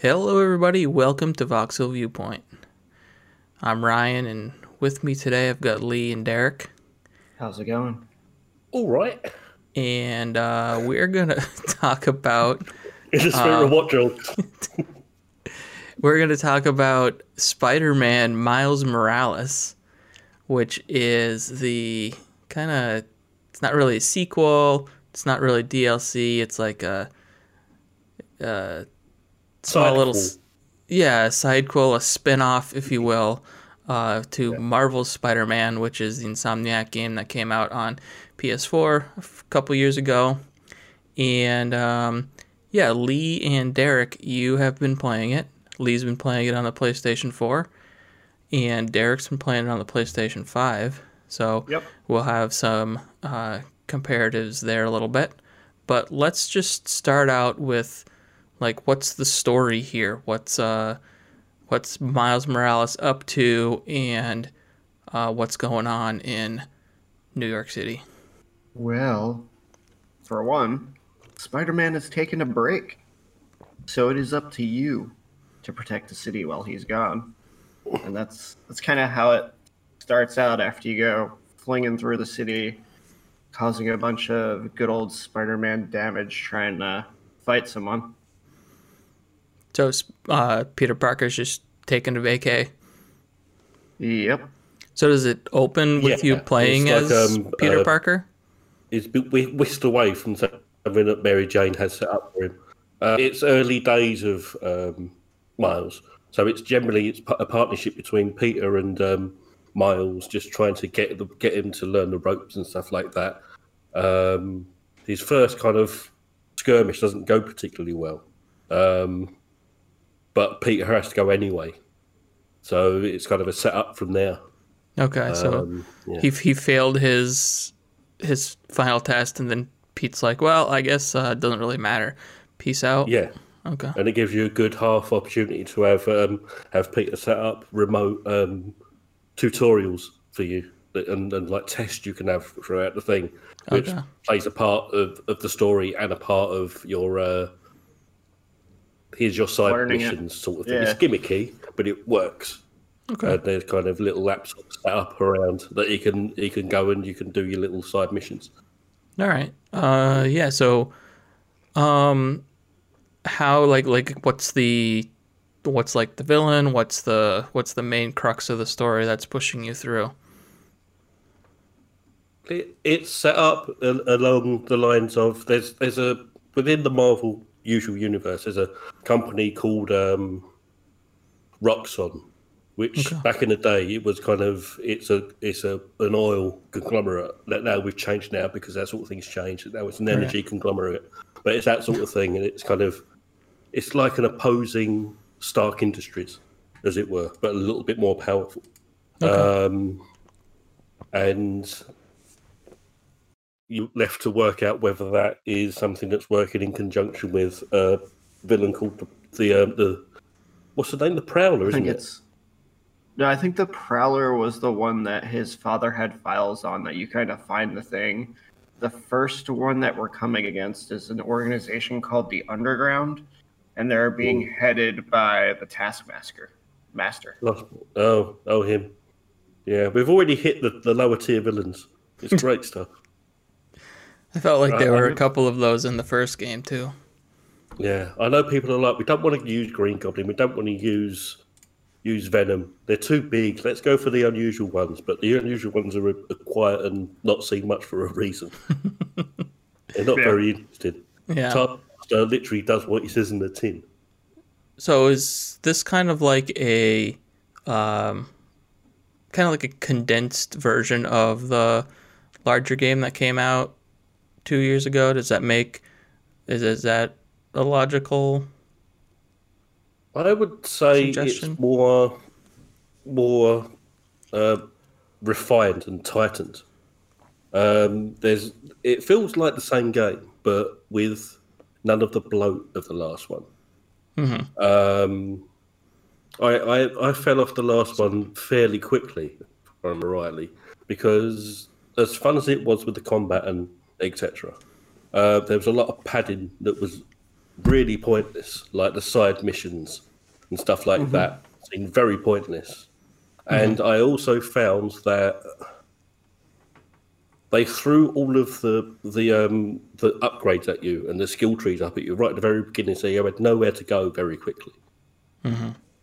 Hello, everybody. Welcome to Voxel Viewpoint. I'm Ryan, and with me today I've got Lee and Derek, How's it going? All right. and uh, we're gonna talk about It's the spirit of what, Joel? we're gonna talk about Spider-Man Miles Morales, which is the kind of it's not really a sequel. It's not really DLC. It's like a, a Side little, quel. s- yeah, a sidequel, a spin-off, if you will, uh, to Marvel's Spider-Man, which is the Insomniac game that came out on PS4 a couple years ago. And um, yeah, Lee and Derek, you have been playing it. Lee's been playing it on the PlayStation 4, and Derek's been playing it on the PlayStation 5. So Yep. we'll have some uh, comparatives there a little bit. But let's just start out with like what's the story here? What's uh what's Miles Morales up to and uh, what's going on in New York City? Well, for one, Spider Man has taken a break. So it is up to you to protect the city while he's gone. And that's that's kind of how it starts out after you go flinging through the city, causing a bunch of good old Spider Man damage trying to fight someone. So uh, Peter Parker's just taking a vacay. Yep. So does it open with Yeah, you playing like, as um, Peter uh, Parker? Whi- whisked away from something that Mary Jane has set up for him. Uh, it's early days of um, Miles, so it's generally it's a partnership between Peter and um, Miles, just trying to get the, get him to learn the ropes and stuff like that. Um, his first kind of skirmish doesn't go particularly well, um, but Peter has to go anyway. So it's kind of a setup from there. Okay, so Um, yeah. he he failed his his final test, and then Pete's like, "Well, I guess uh, it doesn't really matter. Peace out." Yeah, Okay. and it gives you a good half opportunity to have um, have Peter set up remote um, tutorials for you and, and like tests you can have throughout the thing, which Okay. plays a part of, of the story and a part of your uh, here's your side Learning it. missions sort of thing. Yeah. It's gimmicky, but it works. Okay. Uh, there's kind of little laptops set up around that you can you can go and you can do your little side missions. All right. Uh, yeah. So, um, how like like what's the what's like the villain? What's the what's the main crux of the story that's pushing you through? It, it's set up a- along the lines of there's there's a within the Marvel usual universe there's a company called um, Roxxon, which back in the day it was kind of it's a it's a an oil conglomerate. That now we've changed now because that sort of thing's changed. Now it's an energy conglomerate, but it's that sort of thing, and it's kind of it's like an opposing Stark Industries, as it were, but a little bit more powerful. Um, and you left to work out whether that is something that's working in conjunction with a villain called the the, um, the what's the name? The Prowler, I isn't think it? it's. No, I think the Prowler was the one that his father had files on that you kind of find the thing. The first one that we're coming against is an organization called the Underground, and they're being headed by the Taskmaster. Master. Oh, oh, him. Yeah, we've already hit the, the lower tier villains. It's great stuff. I felt like there Uh, were a I'm- couple of those in the first game too. Yeah, I know people are like, we don't want to use Green Goblin, we don't want to use use Venom. They're too big. Let's go for the unusual ones. But the unusual ones are, are quiet and not seen much for a reason. They're not Yeah. very interested. Yeah. Taskmaster literally does what he says in the tin. So is this kind of like a um, kind of like a condensed version of the larger game that came out two years ago? Does that make is is that a logical? I would say Suggestion? it's more more uh, refined and tightened. Um, there's it feels like the same game, but with none of the bloat of the last one. Um, I, I I fell off the last one fairly quickly, remember rightly, because as fun as it was with the combat and etc., uh, there was a lot of padding that was really pointless, like the side missions and stuff like that. Seemed very pointless. And I also found that they threw all of the the um, the upgrades at you and the skill trees up at you right at the very beginning, so you had nowhere to go very quickly.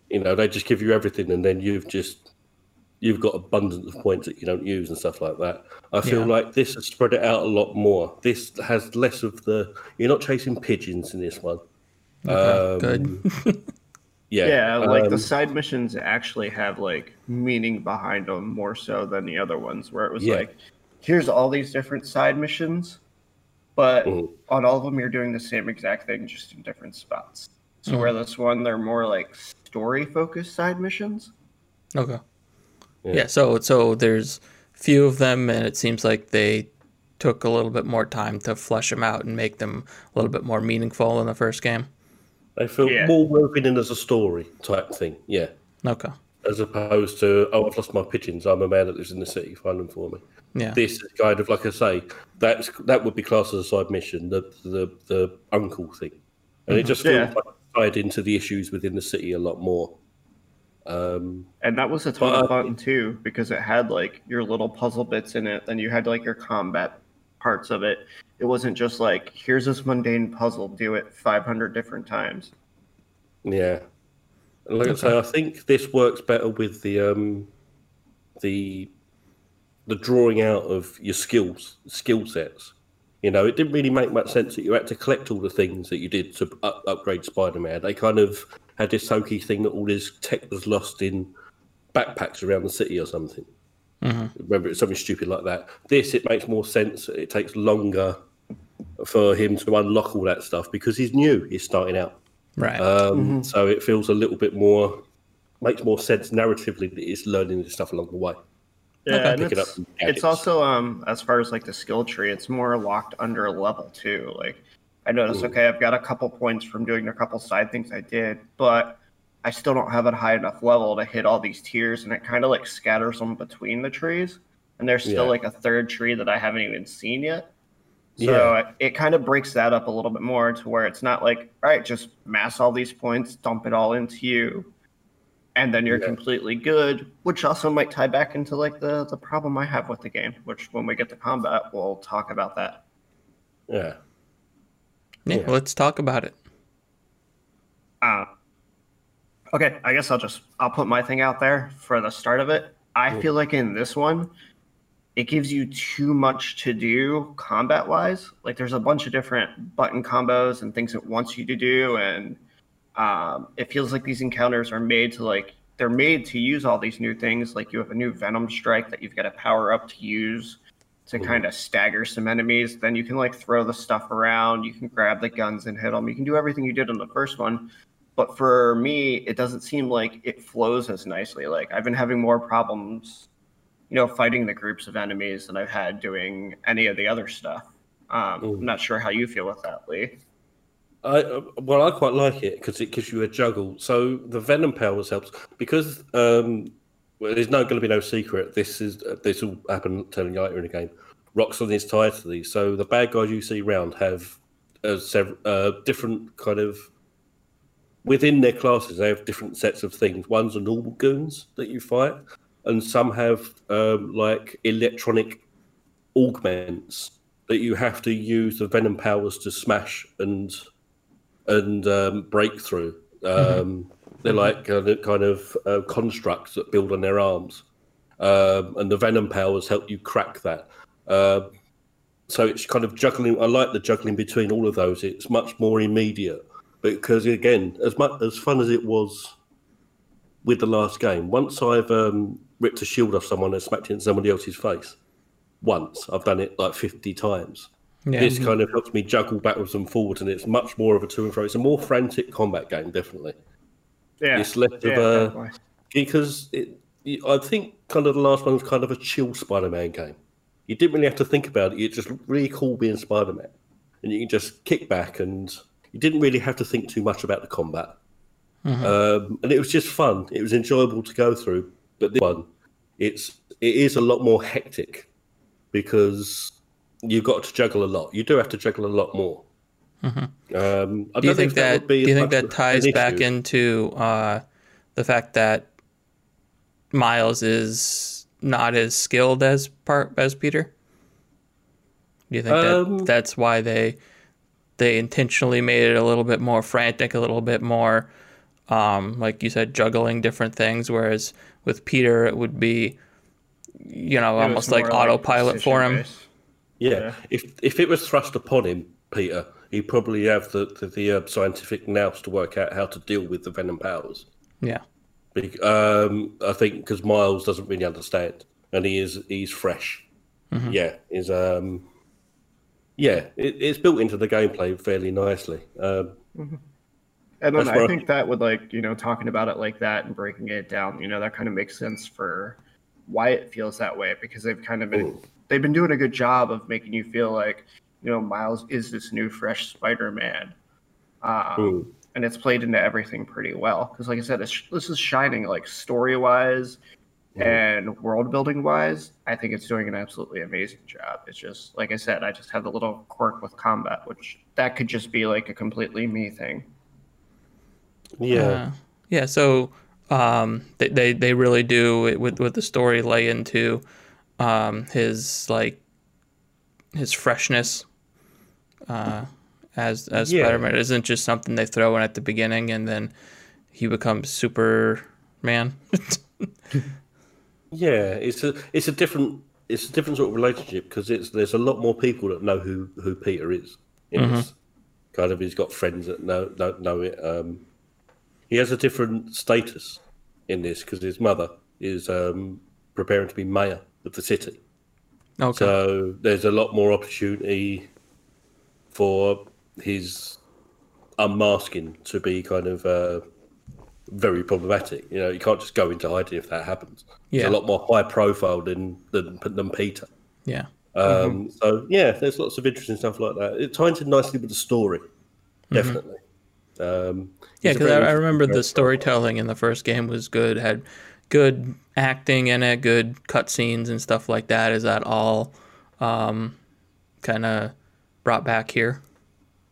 You know, they just give you everything, and then you've just you've got abundance of points that you don't use and stuff like that. I feel Yeah. like this has spread it out a lot more. This has less of the you're not chasing pigeons in this one. Um, Good. Yeah, Yeah, like the um, side missions actually have like meaning behind them more so than the other ones, where it was Yeah. like, here's all these different side missions, but Mhm. on all of them you're doing the same exact thing, just in different spots. So Mhm. where this one they're more like story focused side missions. Okay. Yeah. Yeah. So so there's few of them, and it seems like they took a little bit more time to flesh them out and make them a little bit more meaningful in the first game. they feel Yeah. more woven in as a story type thing. Yeah, Okay. as opposed to oh, I've lost my pigeons. I'm a man that lives in the city. Find them for me. Yeah. This is kind of like I say, that's that would be classed as a side mission, the the the uncle thing, and it mm-hmm. just feels Yeah. like tied into the issues within the city a lot more. Um, And that was a ton But, of fun too, because it had like your little puzzle bits in it, and you had like your combat parts of it. It wasn't just like, here's this mundane puzzle, do it 500 different times. yeah, and like I say, I think this works better with the um, the the drawing out of your skills skill sets. You know, it didn't really make much sense that you had to collect all the things that you did to up- upgrade Spider-Man. They kind of had this hokey thing that all his tech was lost in backpacks around the city or something. Remember, it's something stupid like that. This, it makes more sense. It takes longer for him to unlock all that stuff because he's new. He's starting out. Right. Um, So it feels a little bit more, makes more sense narratively that he's learning this stuff along the way. Yeah, and Pick it it's, up it's also um as far as like the skill tree, it's more locked under a level too. Like I noticed, Ooh. okay, I've got a couple points from doing a couple side things I did, but I still don't have a high enough level to hit all these tiers, and it kind of like scatters them between the trees. And there's still Yeah. like a third tree that I haven't even seen yet. So Yeah. Uh, it, it kind of breaks that up a little bit more to where it's not like, all right, just mass all these points, dump it all into you, and then you're Yeah. completely good. Which also might tie back into like the the problem I have with the game. Which when we get to combat, we'll talk about that. Yeah. Yeah, yeah. Let's talk about it. Uh, okay, I guess I'll just I'll put my thing out there for the start of it. I Cool. feel like in this one, it gives you too much to do combat wise. Like there's a bunch of different button combos and things it wants you to do, and um, it feels like these encounters are made to like they're made to use all these new things. Like you have a new Venom strike that you've got to power up to use to Mhm. kind of stagger some enemies. Then you can like throw the stuff around. You can grab the guns and hit them. You can do everything you did in the first one. But for me, it doesn't seem like it flows as nicely. Like I've been having more problems, you know, fighting the groups of enemies than I've had doing any of the other stuff. Um, Mm. I'm not sure how you feel with that, Lee. I uh, well, I quite like it because it gives you a juggle. So the venom powers helps because um, well, there's no going to be no secret. This is uh, this will happen telling you later in the game. Roxxon is tied to these, so the bad guys you see around have uh, several uh, different kind of within their classes. They have different sets of things. One's are normal goons that you fight, and some have um, like electronic augments that you have to use the venom powers to smash and and um, break through. Um, They're like kind of, kind of uh, constructs that build on their arms, um, and the venom powers help you crack that. Um so it's kind of juggling. I like the juggling between all of those. It's much more immediate because again, as much as fun as it was with the last game, once I've um, ripped a shield off someone and smacked it in somebody else's face, once I've done it like fifty times Yeah. this kind of helps me juggle backwards and forwards, and it's much more of a to and fro. It's a more frantic combat game, definitely. Yeah, It's less yeah, of a because it. I think kind of the last one was kind of a chill Spider-Man game. You didn't really have to think about it. It's just really cool being Spider-Man, and you can just kick back, and you didn't really have to think too much about the combat. Um, and it was just fun. It was enjoyable to go through. But this one, it's it is a lot more hectic because you've got to juggle a lot. You do have to juggle a lot more. Um, I Do you don't think that, would be do you think that ties back into uh, the fact that Miles is not as skilled as part as Peter? Do you think Um, that that's why they they intentionally made it a little bit more frantic, a little bit more um, like you said, juggling different things, whereas with Peter it would be you know, almost like more autopilot for him. Yeah. Yeah. If if it was thrust upon him, Peter, he'd probably have the the, the uh, scientific nous to work out how to deal with the venom powers. Yeah. Bec- Um, I think because Miles doesn't really understand, and he is he's fresh. Mm-hmm. Yeah, is um, yeah, it, it's built into the gameplay fairly nicely. Um, And then That's I what- think that would like, you know, talking about it like that and breaking it down, you know, that kind of makes sense for why it feels that way because they've kind of been Ooh. they've been doing a good job of making you feel like, you know, Miles is this new fresh Spider-Man. Um, and it's played into everything pretty well because like I said, this is shining like story-wise and world building wise, I think it's doing an absolutely amazing job. It's just like I said, I just have the little quirk with combat, which that could just be like a completely me thing. yeah, Uh, yeah. So um, they, they they really do it with with the story lay into um, his like his freshness uh, as as Yeah. Spider Man. It isn't just something they throw in at the beginning and then he becomes Superman. yeah. It's a it's a different it's a different sort of relationship because it's there's a lot more people that know who who Peter is. This. Kind of, he's got friends that know don't know it. Um, he has a different status in this because his mother is um, preparing to be mayor of the city. okay. So there's a lot more opportunity for his unmasking to be kind of uh, very problematic. You know, you can't just go into hiding if that happens. It's Yeah. a lot more high profile than than, than Peter. yeah. Um, So yeah, there's lots of interesting stuff like that. It ties in nicely with the story, definitely. Um, Mm-hmm. he's Yeah, because I, I remember the interesting storytelling in the first game was good. Had good acting in it, good cutscenes and stuff like that. Is that all um, kind of brought back here?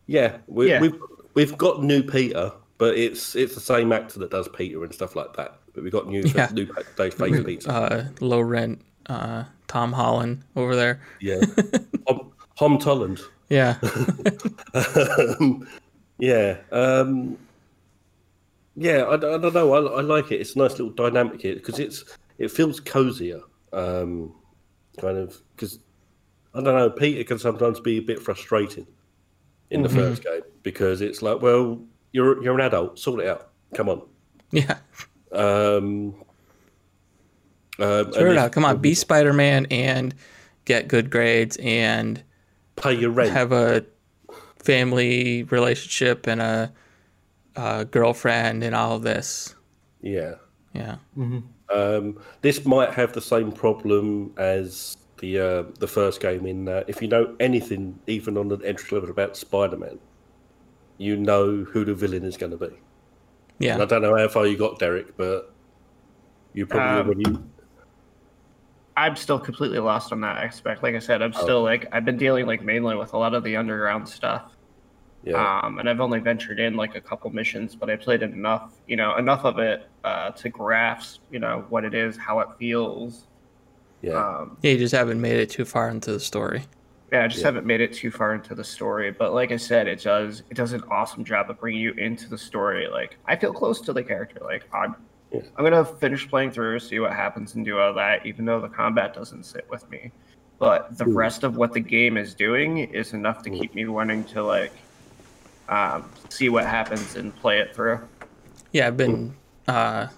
Yeah, we, Yeah. we've we've got new Peter, but it's it's the same actor that does Peter and stuff like that. But we've got new Yeah. new face face Peter. Uh, low rent uh, Tom Holland over there. Yeah, Hom, Hom Tolland. Yeah, um, yeah, um, yeah. I, I don't know. I, I like it. It's a nice little dynamic here because it's it feels cozier. Um, kind of because I don't know. Peter can sometimes be a bit frustrating in the first game because it's like, well, you're you're an adult. Sort it out. Come on. yeah. Um, um, Sure and it out. Come on, be Spider Man and get good grades and Pay your rent. have a family relationship and a, a girlfriend and all of this. yeah. Yeah. Um, this might have the same problem as the uh, the first game in that if you know anything, even on the entry level about Spider-Man, you know who the villain is going to be. Yeah and I don't know how far you got, Derek, but you probably Um, when I'm still completely lost on that aspect. Like I said, I'm Oh. still like I've been dealing like mainly with a lot of the underground stuff. yeah Um, and I've only ventured in like a couple missions, but I played it enough, you know, enough of it uh, to grasp, you know, what it is, how it feels. Yeah Um, Yeah, you just haven't made it too far into the story. yeah, I just Yeah. haven't made it too far into the story, but like I said, it does it does an awesome job of bringing you into the story. Like I feel close to the character. Like I'm Yeah. I'm gonna finish playing through, see what happens, and do all that. Even though the combat doesn't sit with me, but the Ooh. rest of what the game is doing is enough to keep me wanting to like um, see what happens and play it through. Yeah, I've been. Uh,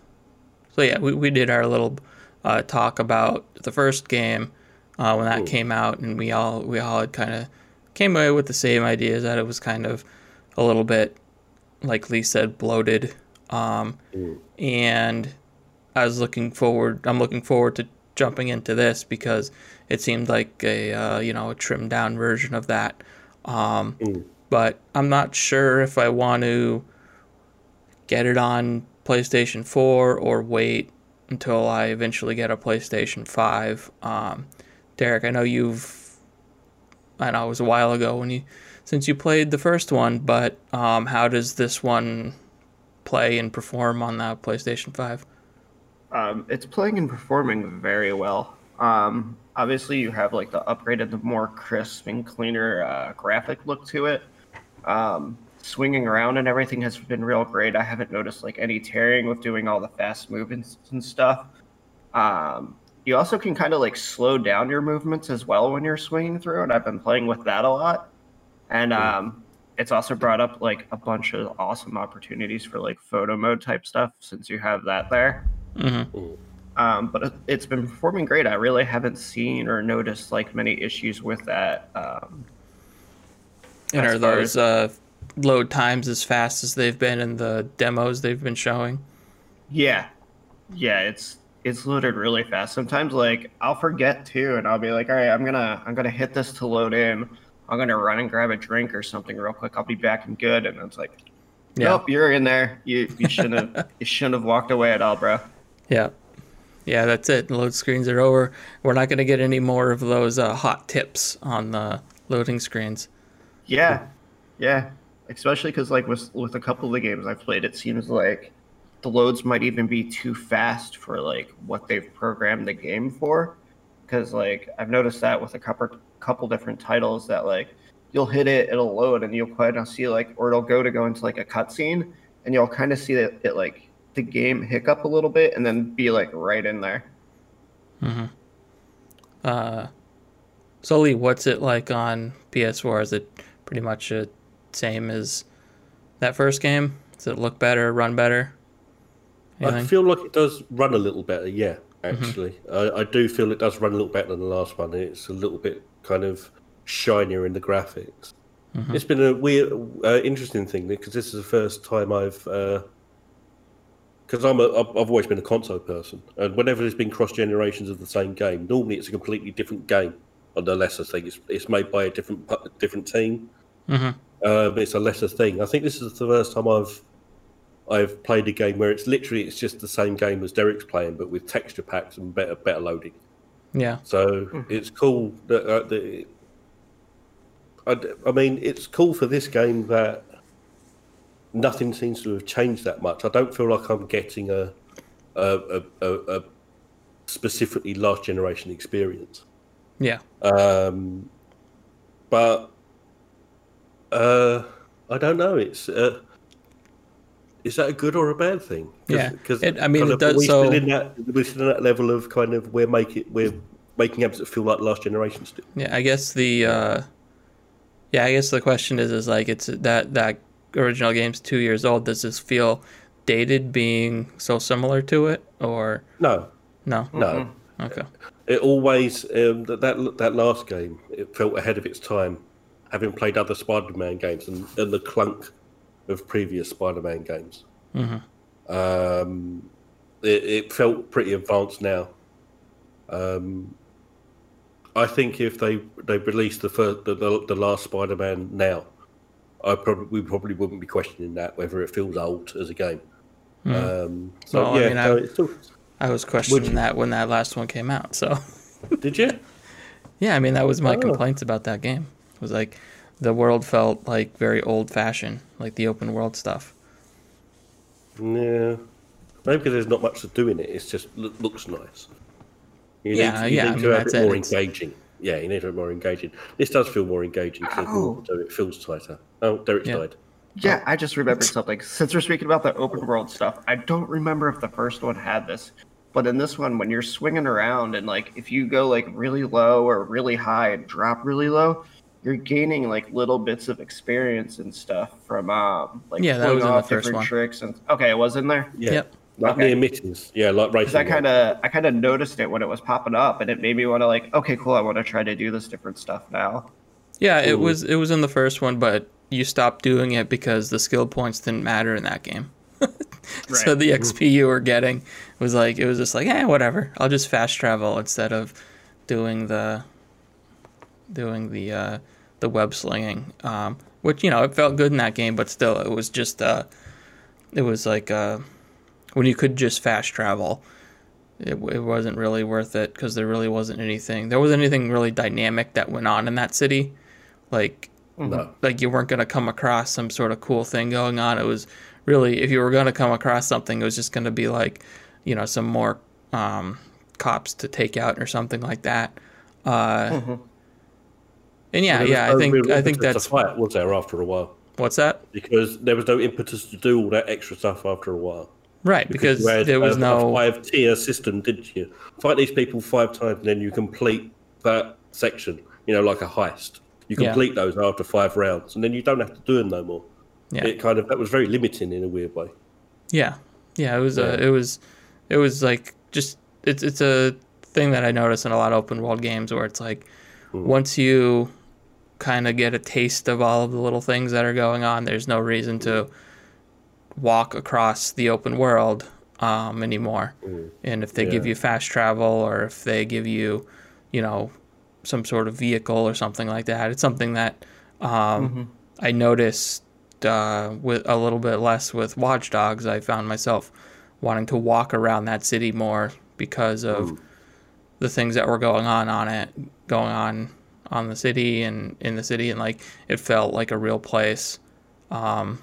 so yeah, we, we did our little uh, talk about the first game uh, when that Ooh. came out, and we all we all had kind of came away with the same ideas that it was kind of a little bit, like Lee said, bloated. Um, and I was looking forward. I'm looking forward to jumping into this because it seemed like a uh, you know a trimmed down version of that. Um. But I'm not sure if I want to get it on PlayStation 4 or wait until I eventually get a PlayStation 5. Um, Derek, I know you've, I know it was a while ago when you since you played the first one, but um, how does this one play and perform on the PlayStation Five? Um, it's playing and performing very well. Um, obviously, you have like the upgraded, the more crisp and cleaner uh, graphic look to it. Um, swinging around and everything has been real great. I haven't noticed like any tearing with doing all the fast movements and stuff. Um, you also can kind of like slow down your movements as well when you're swinging through, and I've been playing with that a lot. And um, it's also brought up like a bunch of awesome opportunities for like photo mode type stuff since you have that there. Mm-hmm. Um, but it, it's been performing great. I really haven't seen or noticed like many issues with that. Um, And as are those as- uh, load times as fast as they've been in the demos they've been showing? Yeah, yeah, it's it's loaded really fast. Sometimes like I'll forget too, and I'll be like, all right, I'm gonna I'm gonna hit this to load in. I'm gonna run and grab a drink or something real quick. I'll be back and good. And it's like, Yeah. nope, you're in there. You you shouldn't have you shouldn't have walked away at all, bro. Yeah. Yeah, that's it. Load screens are over. We're not going to get any more of those uh, hot tips on the loading screens. Yeah, yeah. Especially because like with with a couple of the games I've played, it seems like the loads might even be too fast for like what they've programmed the game for. Because like I've noticed that with a couple couple different titles that like you'll hit it, it'll load, and you'll kind of see like, or it'll go to go into like a cutscene, and you'll kind of see that it like the game hiccup a little bit, and then be like right in there. Uh, Sully, what's it like on PS4? Is it pretty much the same as that first game? Does it look better, run better? I feel like it does run a little better. Yeah, actually, I, I do feel it does run a little better than the last one. It's a little bit kind of shinier in the graphics. It's been a weird, uh, interesting thing because this is the first time I've, because I'm a, I've always been a console person, and whenever there's been cross generations of the same game, normally it's a completely different game. On the lesser thing, it's, it's made by a different different team. Mhm. Uh, but it's a lesser thing. I think this is the first time I've I've played a game where it's literally it's just the same game as Derek's playing, but with texture packs and better better loading. Yeah. So it's cool that, uh, that I, I mean, it's cool for this game that nothing seems to have changed that much. I don't feel like I'm getting a a, a, a, a specifically last generation experience. Yeah. Um, but uh, I don't know. It's uh, is that a good or a bad thing? Yeah. because I mean, it of, does- Are we so- still in that? We're still in that level of kind of we're making we're making games that feel like the last generation still. Yeah, I guess the uh yeah, I guess the question is is like it's that that original game's 2 years old. Does this feel dated being so similar to it or No, no? no. Okay. It always um, that, that that last game it felt ahead of its time, having played other Spider-Man games and, and the clunk of previous Spider-Man games. Um, it, it felt pretty advanced now. Um, I think if they they released the first the, the, the last Spider-Man now, I probably we probably wouldn't be questioning that whether it feels old as a game. Um, so Well, I mean, I- still, I was questioning that when that last one came out. So, did you? yeah, I mean, that was my Oh. complaints about that game. It was like the world felt like very old-fashioned, like the open world stuff. Yeah, maybe because there's not much to do in it. It's just loo- looks nice. You Yeah, need, you yeah, need I mean, to have that's it it, more it's- engaging. Yeah, you need to have it more engaging. This does feel more engaging because Ow. it feels tighter. Oh, Derek's Yeah. died. Yeah, oh. I just remembered something. Since we're speaking about the open world stuff, I don't remember if the first one had this, but in this one, when you're swinging around and like if you go like really low or really high and drop really low, you're gaining like little bits of experience and stuff from um like Yeah, that was in the first different one. tricks and okay, it was in there. Yeah, Yep. like Okay. near mittens. Yeah, like racing. Because I kind of I kind of noticed it when it was popping up, and it made me want to like, okay, cool, I want to try to do this different stuff now. Yeah, it was it was in the first one, but you stopped doing it because the skill points didn't matter in that game. right. So the XP you were getting was like it was just like, eh, whatever. I'll just fast travel instead of doing the doing the uh, the web slinging. Um, which you know it felt good in that game, but still it was just uh, it was like uh, when you could just fast travel. It, it wasn't really worth it because there really wasn't anything. There wasn't anything really dynamic that went on in that city. Like No. like you weren't going to come across some sort of cool thing going on. It was really if you were going to come across something, it was just going to be like, you know, some more um, cops to take out or something like that. Uh, And yeah, yeah, I think I think that's fight, was there after a while? what's that Because there was no impetus to do all that extra stuff after a while. right because you had there was a, no a five tier system, didn't you? Fight these people five times, and then you complete that section. You know, like a heist. You Yeah. complete those after five rounds, and then you don't have to do them no more. yeah It kind of that was very limiting in a weird way. Yeah, yeah. It was. Uh, Yeah. it was. It was like just. It's. It's a thing that I notice in a lot of open world games where it's like, once you kind of get a taste of all of the little things that are going on, there's no reason to walk across the open world um, anymore. And if they give you fast travel or if they give you, you know, some sort of vehicle or something like that, it's something that um, I noticed uh, with a little bit less with Watch Dogs. I found myself wanting to walk around that city more because of the things that were going on on it, going on on the city and in the city, and like it felt like a real place. Um,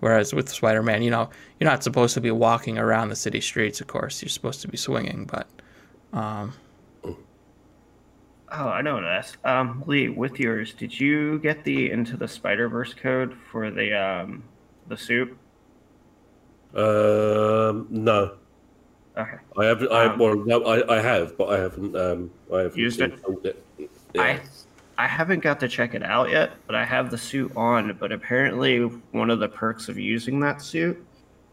whereas with Spider-Man, you know, you're not supposed to be walking around the city streets. Of course, you're supposed to be swinging, but Oh, I know this. Um, Lee, with yours, did you get the Into the Spider Verse code for the um the suit? Um, no, Okay. I haven't. I Um, well, no, I, I have, but I haven't. Um, I haven't Used it? installed it. I I haven't got to check it out yet, but I have the suit on. But apparently, one of the perks of using that suit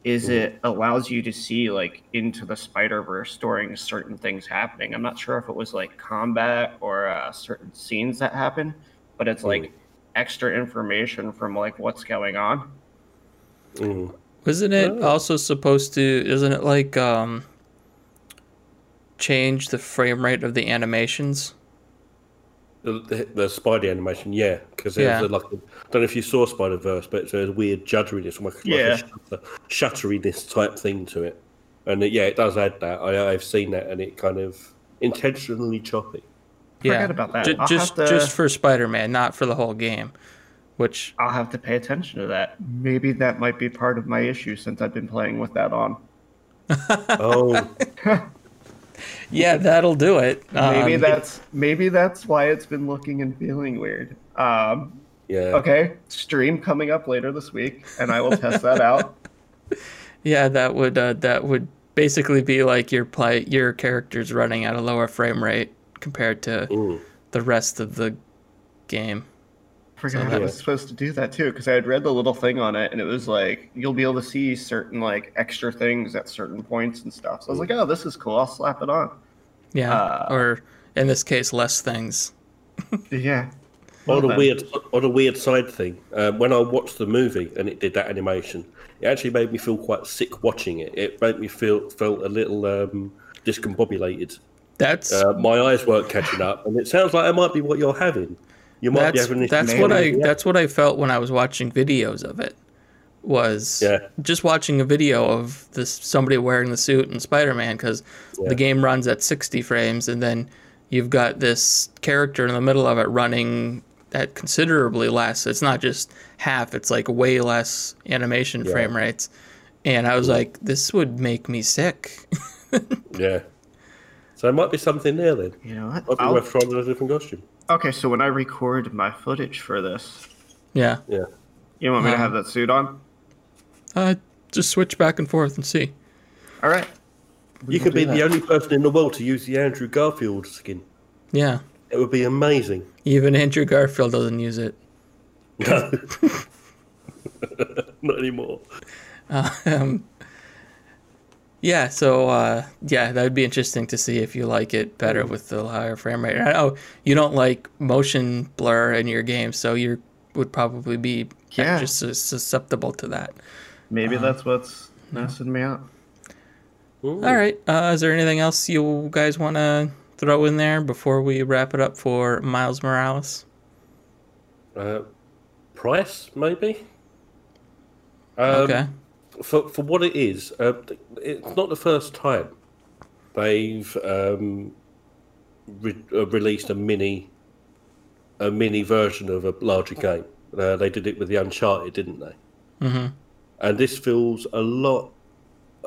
is it allows you to see like into the Spider Verse during certain things happening. I'm not sure if it was like combat or uh, certain scenes that happen, but it's like extra information from like what's going on. Mm. Wasn't it Oh. also supposed to? Isn't it like um, change the frame rate of the animations? The, the, the Spidey animation, yeah, because there's Yeah. like, I don't know if you saw Spider Verse, but there's a weird judderiness, like, Yeah. like a shutter, shutteriness type thing to it, and uh, yeah, it does add that. I, I've seen that, and it kind of intentionally choppy. Forget about that. Ju- I'll just have to- just for Spider-Man, not for the whole game. Which I'll have to pay attention to that. Maybe that might be part of my issue since I've been playing with that on. Oh, yeah, that'll do it. Maybe Um, that's maybe that's why it's been looking and feeling weird. Um, yeah. okay, stream coming up later this week, and I will test that out. yeah, that would uh, that would basically be like your play your character's running at a lower frame rate compared to Mm. the rest of the game. Forgot So- I was supposed to do that too because I had read the little thing on it, and it was like you'll be able to see certain like extra things at certain points and stuff. So I was like, oh, this is cool. I'll slap it on. Yeah, Uh, or in this case, less things. Yeah. on a then. weird on a weird side thing, um, when I watched the movie and it did that animation, it actually made me feel quite sick watching it. It made me feel felt a little um, discombobulated. That's Uh, my eyes weren't catching up, and it sounds like it might be what you're having. You might be having this. that's what I that's what I felt when I was watching videos of it. Was Yeah. just watching a video of this somebody wearing the suit and Spider-Man because Yeah. the game runs at 60 frames and then you've got this character in the middle of it running at considerably less. It's not just half; it's like way less animation Yeah. frame rates. And I was like, this would make me sick. Yeah. So there might be something there then. You know what? Might be I'll- worth trying a different costume. Okay, so when I record my footage for this, yeah, Yeah. you want me to Um, have that suit on? Uh, just switch back and forth and see. All right. You could be the only person in the world to use the Andrew Garfield skin. Yeah, It would be amazing. even Andrew Garfield doesn't use it. No. Not anymore. Um, yeah, so uh, yeah, that would be interesting to see if you like it better with the higher frame rate. I know you don't like motion blur in your game, so you would probably be Yeah. just susceptible to that. Maybe that's what's messing me up. Ooh. All right, uh, is there anything else you guys want to throw in there before we wrap it up for Miles Morales? Uh, price, maybe? Um, okay. For, for what it is, uh, it's not the first time they've um, re- uh, released a mini a mini version of a larger game. Uh, they did it with the Uncharted, didn't they? Mm-hmm. And this feels a lot.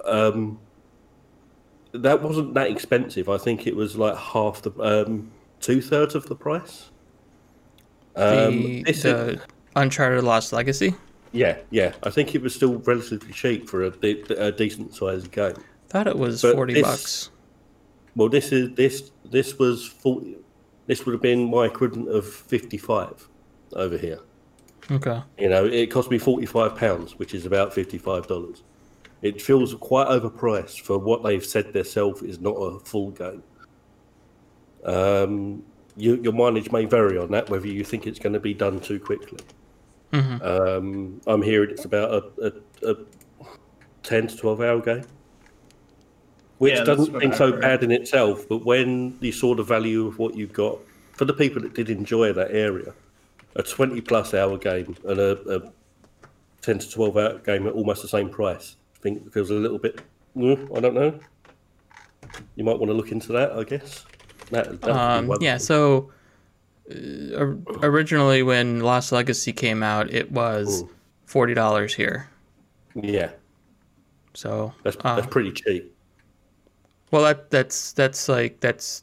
Um, that wasn't that expensive. I think it was like half the, um, two thirds of the price. Um, the this is- Uncharted Lost Legacy. yeah, yeah. I think it was still relatively cheap for a, de- a decent sized game. Thought it was But forty this- bucks. Well, this is this this was 40, this would have been my equivalent of fifty five over here. Okay. You know, it cost me forty five pounds, which is about fifty five dollars. It feels quite overpriced for what they've said themselves is not a full game. Um, you, your mileage may vary on that, whether you think it's going to be done too quickly. Mhm. Um, I'm hearing it's about a, a, a ten to twelve hour game, which Yeah, doesn't seem so heard. bad in itself. But when you saw the value of what you've got, for the people that did enjoy that area, a twenty plus hour game and a, a ten to twelve hour game at almost the same price, I think it feels a little bit. mm, I don't know. You might want to look into that, I guess. That, that would be Um, yeah. So uh, originally, when Lost Legacy came out, it was Mm. forty dollars here. yeah, So that's uh, that's pretty cheap. well, that that's that's like that's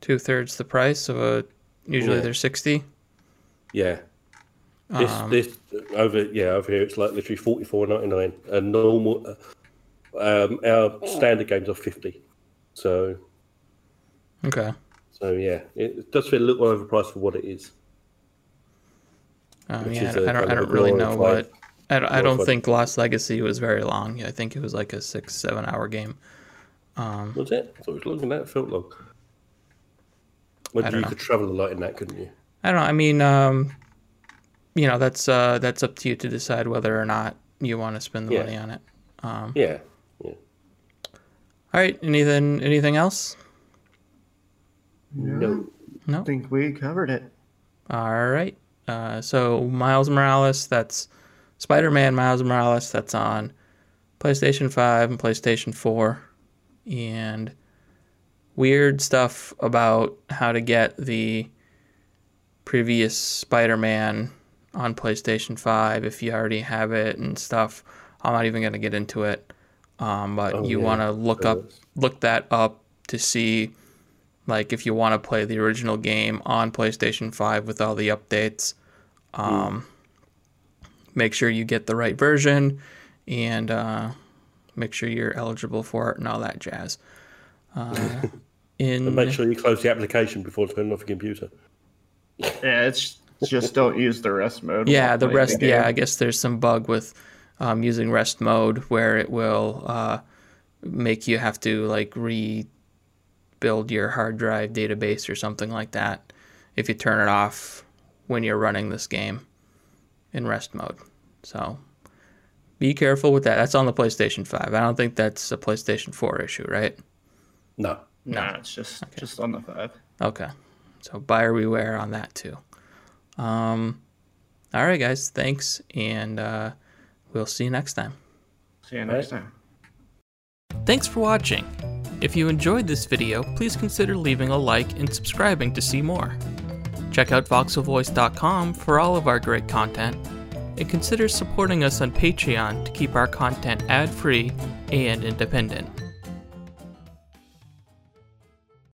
two thirds the price of a. Usually Yeah. they're sixty. Yeah. This Um, this over yeah over here it's like literally forty four ninety nine and normal um our standard games are fifty so Okay. so yeah it does feel a little overpriced for what it is Um, yeah, is I don't, I don't really know what. I don't, I don't think Lost Legacy was very long. I think it was like a six, seven hour game. Um, was it I thought it was longer than that it felt long well, I don't you know. could travel a lot in that couldn't you I don't know. I mean, um, you know, that's uh, that's up to you to decide whether or not you want to spend the Yeah. money on it. Um, yeah yeah all right. Anything? Anything else? No. No I think we covered it. All right. Uh, so Miles Morales, that's Spider-Man Miles Morales. That's on PlayStation Five and PlayStation Four, and weird stuff about how to get the previous Spider-Man on PlayStation Five if you already have it and stuff. I'm not even gonna get into it, um, but Oh, you yeah. want to look up look that up to see like if you want to play the original game on PlayStation 5 with all the updates um, make sure you get the right version and uh, make sure you're eligible for it and all that jazz uh, in and make sure you close the application before turning off the computer. Yeah, it's just don't use the rest mode. yeah the rest game. yeah i guess there's some bug with um, using rest mode where it will uh, make you have to like rebuild your hard drive database or something like that if you turn it off when you're running this game in rest mode. So be careful with that. That's on the playstation 5 i don't think that's a playstation 4 issue right? No Nah, it's just just on the five. Okay. So buyer beware on that too. Um all right guys, thanks and uh we'll see you next time. See you next Right. time. Thanks for watching. If you enjoyed this video, please consider leaving a like and subscribing to see more. Check out voxelvoice.com for all of our great content and consider supporting us on Patreon to keep our content ad-free and independent.